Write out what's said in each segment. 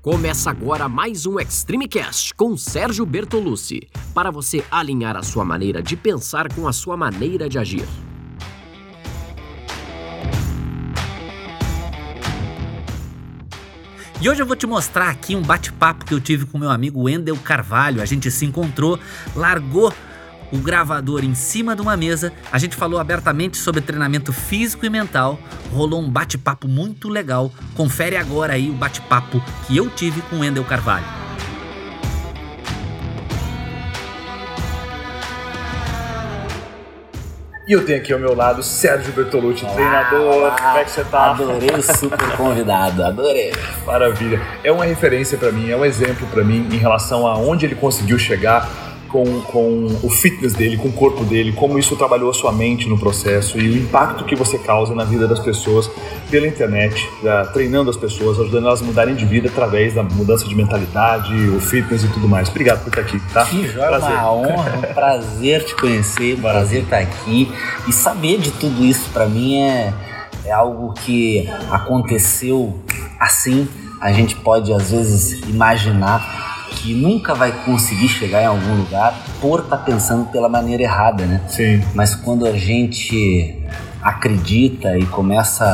Começa agora mais um Extreme Cast com Sérgio Bertolucci, para você alinhar a sua maneira de pensar com a sua maneira de agir. E hoje eu vou te mostrar aqui um bate-papo que eu tive com meu amigo Wendel Carvalho. A gente se encontrou, largou o gravador em cima de uma mesa, a gente falou abertamente sobre treinamento físico e mental, rolou um bate-papo muito legal. Confere agora aí o bate-papo que eu tive com o Wendel Carvalho. E eu tenho aqui ao meu lado Sérgio Bertolucci, olá, treinador. Olá. Como é que você tá? Adorei o super convidado, adorei. Maravilha. É uma referência para mim, é um exemplo para mim em relação a onde ele conseguiu chegar com, com o fitness dele, com o corpo dele, como isso trabalhou a sua mente no processo e o impacto que você causa na vida das pessoas pela internet, da, treinando as pessoas, ajudando elas a mudarem de vida através da mudança de mentalidade, o fitness e tudo mais. Obrigado por estar aqui, tá? Que joia, uma honra, um prazer te conhecer, um prazer estar aqui e saber de tudo isso para mim é, é algo que aconteceu assim. A gente pode às vezes imaginar que nunca vai conseguir chegar em algum lugar por estar tá pensando pela maneira errada, né? Sim. Mas quando a gente acredita e começa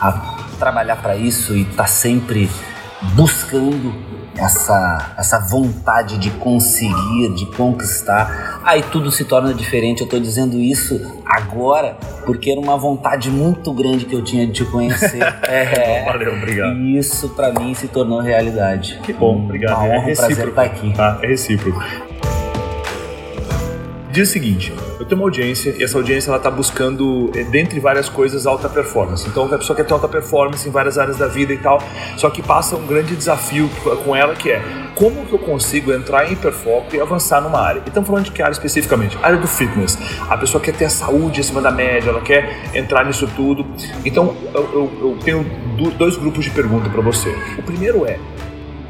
a trabalhar para isso e tá sempre buscando essa, essa vontade de conseguir, de conquistar, aí tudo se torna diferente. Eu estou dizendo isso agora porque era uma vontade muito grande que eu tinha de te conhecer. é, Valeu, obrigado. E isso para mim se tornou realidade. Que bom, obrigado. Uma é honra, é prazer estar aqui. Tá? É recíproco diz o seguinte: eu tenho uma audiência e essa audiência ela está buscando, eh, dentre várias coisas, alta performance. Então a pessoa quer ter alta performance em várias áreas da vida e tal, só que passa um grande desafio com ela que é como que eu consigo entrar em hiperfoco e avançar numa área. E estamos falando de que área especificamente? A área do fitness. A pessoa quer ter a saúde acima da média, ela quer entrar nisso tudo. Então eu, eu, eu tenho dois grupos de pergunta para você. O primeiro é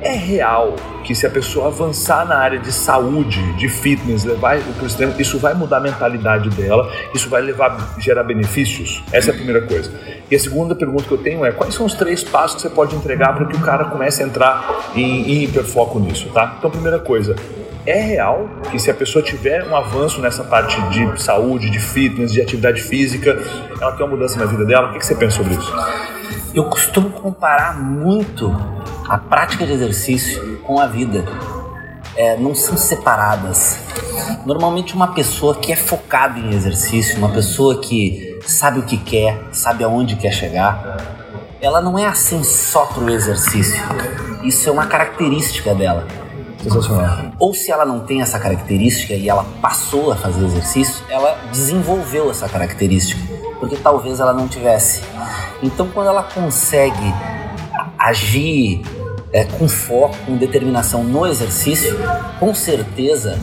é real que se a pessoa avançar na área de saúde, de fitness, levar o extremo, isso vai mudar a mentalidade dela, isso vai levar gerar benefícios? Essa é a primeira coisa. E a segunda pergunta que eu tenho é: quais são os três passos que você pode entregar para que o cara comece a entrar em, em hiperfoco nisso, tá? Então, primeira coisa, é real que se a pessoa tiver um avanço nessa parte de saúde, de fitness, de atividade física, ela tem uma mudança na vida dela? O que você pensa sobre isso? Eu costumo comparar muito a prática de exercício com a vida. É, não são separadas. Normalmente, uma pessoa que é focada em exercício, uma pessoa que sabe o que quer, sabe aonde quer chegar, ela não é assim só pro exercício. Isso é uma característica dela. Ou se ela não tem essa característica e ela passou a fazer exercício, ela desenvolveu essa característica, porque talvez ela não tivesse. Então, quando ela consegue agir é, com foco, com determinação no exercício, com certeza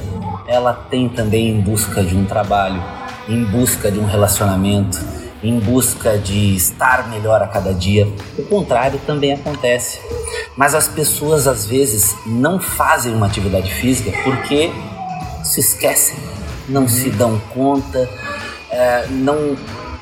ela tem também em busca de um trabalho, em busca de um relacionamento, em busca de estar melhor a cada dia. O contrário também acontece. Mas as pessoas às vezes não fazem uma atividade física porque se esquecem, não se dão conta, é, não,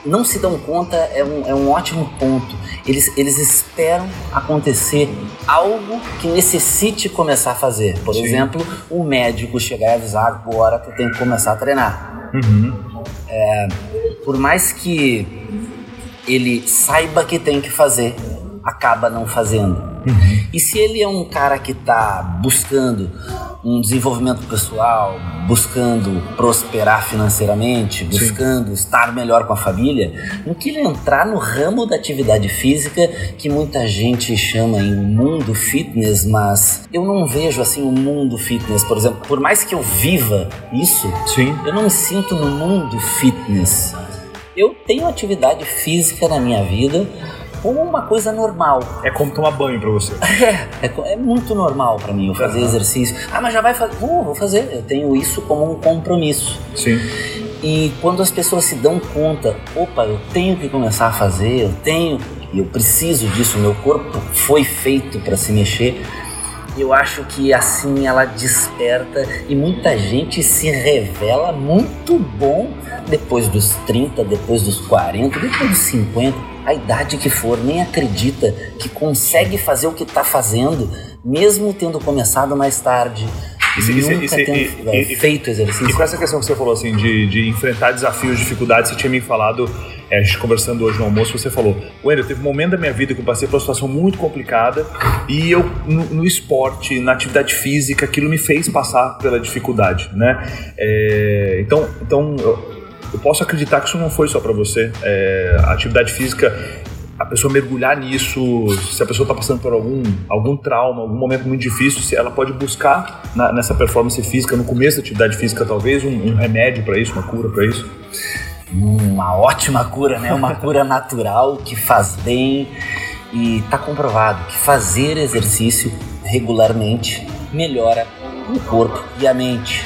não se dão conta é um, é um ótimo ponto eles, eles esperam acontecer algo que necessite começar a fazer. Por Sim. exemplo, o médico chegar e avisar agora que tem que começar a treinar. Uhum. É, por mais que ele saiba que tem que fazer, acaba não fazendo. Uhum. E se ele é um cara que está buscando um desenvolvimento pessoal, buscando prosperar financeiramente, buscando Sim. estar melhor com a família, não queria entrar no ramo da atividade física que muita gente chama em mundo fitness, mas eu não vejo assim o um mundo fitness, por exemplo, por mais que eu viva isso, Sim. eu não me sinto no mundo fitness. Eu tenho atividade física na minha vida, como uma coisa normal. É como tomar banho para você. É, é, é, muito normal para mim eu fazer uhum. exercício. Ah, mas já vai fazer? Vou, vou fazer. Eu tenho isso como um compromisso. Sim. E quando as pessoas se dão conta, opa, eu tenho que começar a fazer, eu tenho, eu preciso disso, meu corpo foi feito para se mexer. Eu acho que assim ela desperta e muita gente se revela muito bom depois dos 30, depois dos 40, depois dos 50 a idade que for, nem acredita que consegue fazer o que está fazendo mesmo tendo começado mais tarde, se- nunca se- tendo é, e- feito exercício. E com essa questão que você falou, assim, de, de enfrentar desafios, dificuldades, você tinha me falado, é, a gente conversando hoje no almoço, você falou, Wendel, teve um momento da minha vida que eu passei por uma situação muito complicada e eu, no, no esporte, na atividade física, aquilo me fez passar pela dificuldade, né? É, então, então eu, eu posso acreditar que isso não foi só para você. É, a atividade física a pessoa mergulhar nisso, se a pessoa está passando por algum, algum trauma, algum momento muito difícil, ela pode buscar na- nessa performance física, no começo da atividade física, talvez, um, um remédio para isso, uma cura para isso. Uma ótima cura, né? Uma cura natural que faz bem e tá comprovado que fazer exercício regularmente melhora o corpo e a mente.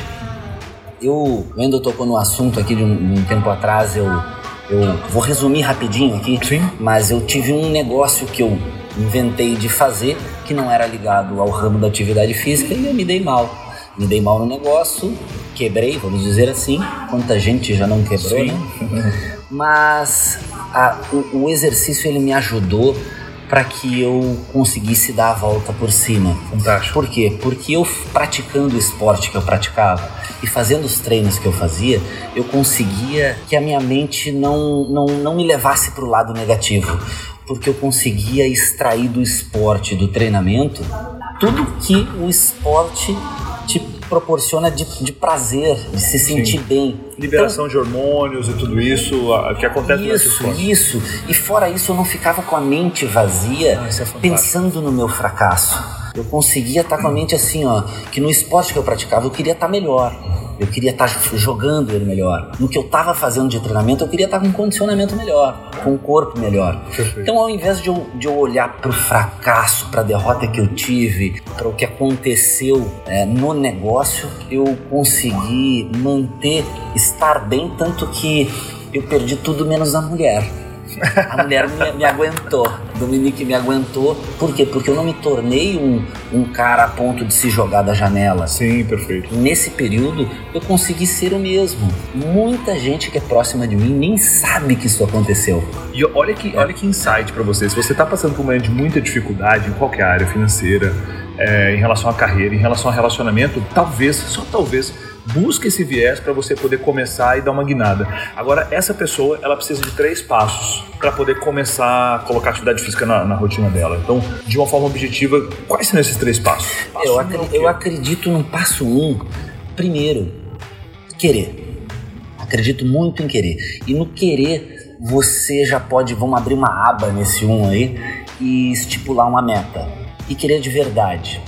Eu, ainda tocou no assunto aqui de um, de um tempo atrás, eu, eu vou resumir rapidinho aqui, Sim. mas eu tive um negócio que eu inventei de fazer que não era ligado ao ramo da atividade física e eu me dei mal. Me dei mal no negócio, quebrei, vamos dizer assim. Quanta gente já não quebrou, né? Mas a- o, o exercício ele me ajudou para que eu conseguisse dar a volta por cima. Fantástico. Por quê? Porque eu praticando o esporte que eu praticava e fazendo os treinos que eu fazia, eu conseguia que a minha mente não, não, não me levasse para o lado negativo. Porque eu conseguia extrair do esporte, do treinamento, tudo que o esporte te proporciona de, de prazer, de se sentir bem. Liberação de hormônios e tudo isso a- que acontece nesse Isso, esporte. isso. E fora isso, eu não ficava com a mente vazia, Ah, isso é pensando no meu fracasso. Eu conseguia estar com a mente assim, ó, que no esporte que eu praticava eu queria estar melhor. Eu queria estar jogando ele melhor. No que eu estava fazendo de treinamento, eu queria estar com um condicionamento melhor, com um corpo melhor. Então, ao invés de eu, de eu olhar para o fracasso, para a derrota que eu tive, para o que aconteceu é, no negócio, eu consegui manter, estar bem, tanto que eu perdi tudo menos a mulher. A mulher me, me aguentou, Dominique me aguentou. Por quê? Porque eu não me tornei um, um cara a ponto de se jogar da janela. Sim, perfeito. Nesse período, eu consegui ser o mesmo. Muita gente que é próxima de mim nem sabe que isso aconteceu. E olha que, olha que insight para você. Se você está passando por um momento de muita dificuldade em qualquer área financeira, é, em relação à carreira, em relação ao relacionamento, talvez, só talvez, busque esse viés para você poder começar e dar uma guinada. Agora, essa pessoa, ela precisa de três passos para poder começar a colocar atividade física na, na rotina dela. Então, de uma forma objetiva, quais são esses três passos? Passo Eu, um quê? eu acredito no passo um, primeiro, querer. Acredito muito em querer. E no querer, você já pode, vamos abrir uma aba nesse um aí e estipular uma meta. E querer de verdade.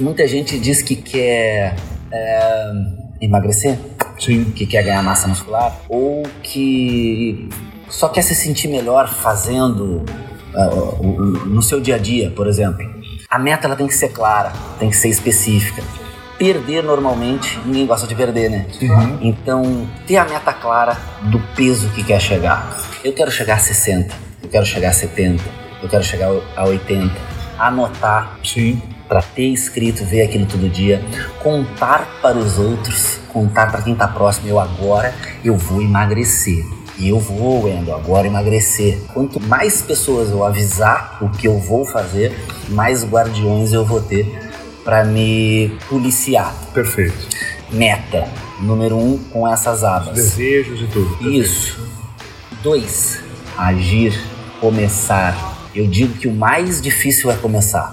Muita gente diz que quer é, emagrecer, Sim. que quer ganhar massa muscular, ou que só quer se sentir melhor fazendo o- no seu dia a dia, por exemplo. A meta ela tem que ser clara, tem que ser específica. Perder normalmente, ninguém gosta de perder, né? Então, ter a meta clara do peso que quer chegar. Eu quero chegar a 60, eu quero chegar a 70, eu quero chegar a 80. Anotar, Sim. Para ter escrito, ver aquilo todo dia, contar para os outros, contar para quem tá próximo, eu agora eu vou emagrecer. E eu vou, Wendel, agora emagrecer. Quanto mais pessoas eu avisar o que eu vou fazer, mais guardiões eu vou ter para me policiar. Perfeito. Meta número um com essas abas. Desejos e tudo. Perfeito. Isso. Dois, agir, começar. Eu digo que o mais difícil é começar.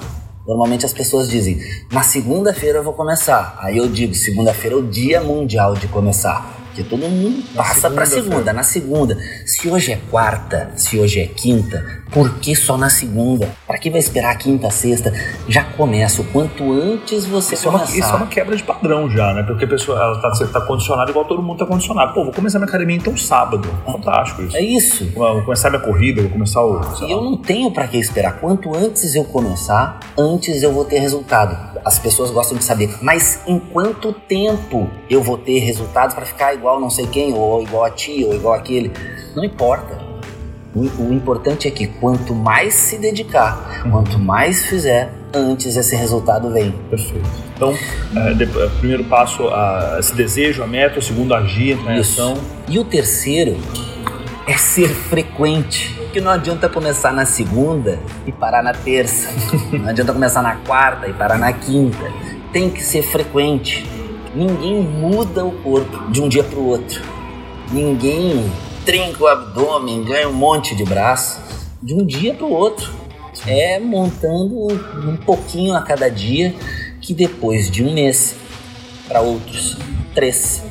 Normalmente as pessoas dizem, na segunda-feira eu vou começar. Aí eu digo, segunda-feira é o dia mundial de começar. Porque todo mundo passa pra segunda-feira. segunda, na segunda. Se hoje é quarta, se hoje é quinta, por que só na segunda? Pra que vai esperar quinta, sexta? Já começa. O quanto antes você Isso é, uma, começar. isso é uma quebra de padrão já, né? Porque a pessoa ela tá, tá condicionada igual todo mundo tá condicionado. Pô, vou começar minha academia então sábado. Fantástico isso. É isso. Vou começar minha corrida, vou começar o. E eu não tenho pra que esperar. Quanto antes eu começar, antes eu vou ter resultado. As pessoas gostam de saber, mas em quanto tempo eu vou ter resultados pra ficar igual não sei quem, ou igual a ti, ou igual aquele? Não importa. O, o importante é que quanto mais se dedicar, quanto mais fizer, antes esse resultado vem. Perfeito. Então, é, de- é, primeiro passo, a, esse desejo, a meta, o segundo, agir na Isso. ação. E o terceiro é ser frequente. Que não adianta começar na segunda e parar na terça. Não adianta começar na quarta e parar na quinta. Tem que ser frequente. Ninguém muda o corpo de um dia para o outro. Ninguém trinca o abdômen, ganha um monte de braço de um dia para o outro. É montando um pouquinho a cada dia que depois de um mês para outros três,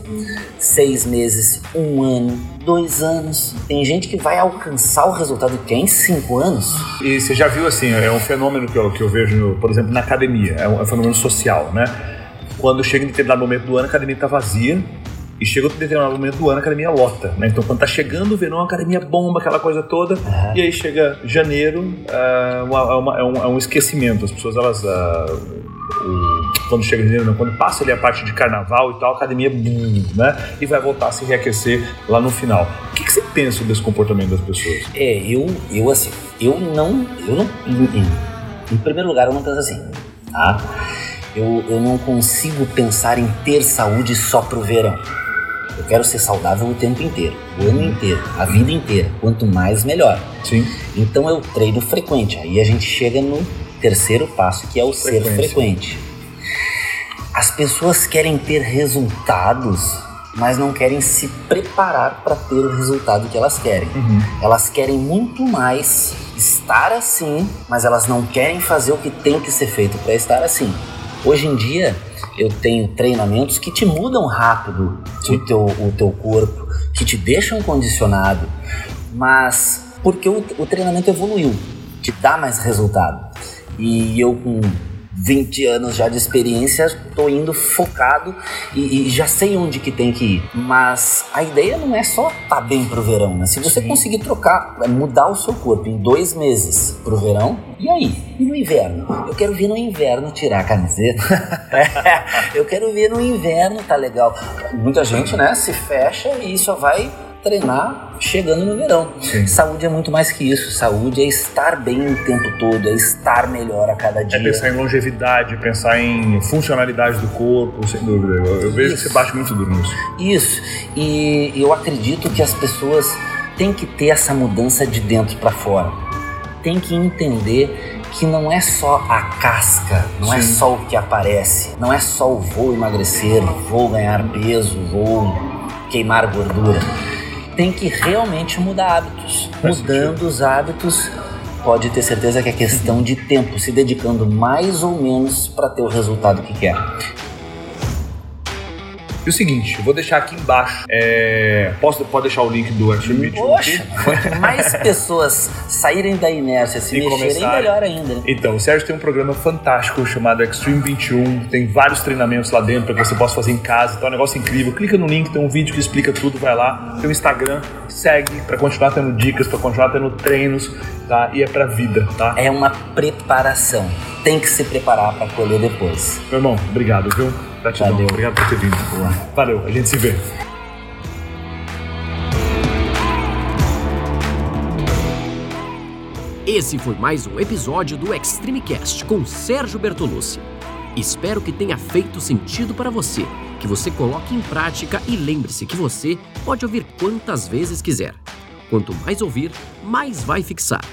seis meses, um ano, dois anos. Tem gente que vai alcançar o resultado que é em cinco anos. E você já viu assim, é um fenômeno que eu, que eu vejo, por exemplo, na academia, é um, é um fenômeno social, né? Quando chega em determinado momento do ano, a academia está vazia, e chega outro determinado momento do ano, a academia lota, né? Então, quando tá chegando o verão, a academia bomba, aquela coisa toda. E aí chega janeiro, uh, uma, uma, é, um, é, um, esquecimento. As pessoas, elas. Uh, o, quando chega janeiro, não, quando passa ali a parte de carnaval e tal, a academia, né? E vai voltar a se reaquecer lá no final. O que, que você pensa desse comportamento das pessoas? É, eu, eu assim, eu não. Eu não em, em primeiro lugar, eu não penso assim, tá? Eu, eu não consigo pensar em ter saúde só pro verão. Eu quero ser saudável o tempo inteiro, o ano inteiro, a vida inteira. Quanto mais, melhor. Sim. Então eu treino frequente. Aí a gente chega no terceiro passo, que é o ser frequente. As pessoas querem ter resultados, mas não querem se preparar para ter o resultado que elas querem. Uhum. Elas querem muito mais estar assim, mas elas não querem fazer o que tem que ser feito para estar assim. Hoje em dia, eu tenho treinamentos que te mudam rápido o teu, o teu corpo, que te deixam condicionado, mas porque o, o treinamento evoluiu, te dá mais resultado. E eu com 20 anos já de experiência, estou indo focado e, e, já sei onde que tem que ir. Mas a ideia não é só estar tá bem pro verão, né? Se você Sim. conseguir trocar, é mudar o seu corpo em dois meses pro verão, e aí? E no inverno? Eu quero vir no inverno tirar a camiseta. eu quero vir no inverno, tá legal. Muita gente, né, se fecha e só vai treinar chegando no verão. Sim. Saúde é muito mais que isso. Saúde é estar bem o tempo todo, é estar melhor a cada é dia. É pensar em longevidade, pensar em funcionalidade do corpo, sem dúvida. Eu, eu vejo que você bate muito duro nisso. Isso. E eu acredito que as pessoas têm que ter essa mudança de dentro para fora. Tem que entender que não é só a casca, não é Sim. é só o que aparece, não é só o vou emagrecer, vou ganhar peso, vou queimar gordura tem que realmente mudar hábitos. Faz Mudando sentido. os hábitos, pode ter certeza que é questão de tempo, se dedicando mais ou menos para ter o resultado que quer. E o seguinte, eu vou deixar aqui embaixo. É... Posso, pode deixar o link do Extreme Poxa, quanto mais pessoas saírem da inércia, se e mexerem, começar... melhor ainda. Né? Então, o Sérgio tem um programa fantástico chamado Extreme 21. Tem vários treinamentos lá dentro que você possa fazer em casa. Então é um negócio incrível. Clica no link, tem um vídeo que explica tudo. Vai lá. Tem o Instagram, segue para continuar tendo dicas, para continuar tendo treinos, tá? E é pra vida, tá? É uma preparação. Tem que se preparar para colher depois. Meu irmão, obrigado, viu? Gratidão. Valeu. Obrigado por ter vindo. Boa. Valeu, a gente se vê. Esse foi mais um episódio do Extreme Cast com Sérgio Bertolucci. Espero que tenha feito sentido para você, que você coloque em prática e lembre-se que você pode ouvir quantas vezes quiser. Quanto mais ouvir, mais vai fixar.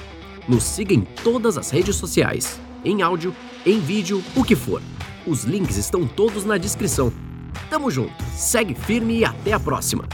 Nos siga em todas as redes sociais, em áudio, em vídeo, o que for. Os links estão todos na descrição. Tamo junto, segue firme e até a próxima!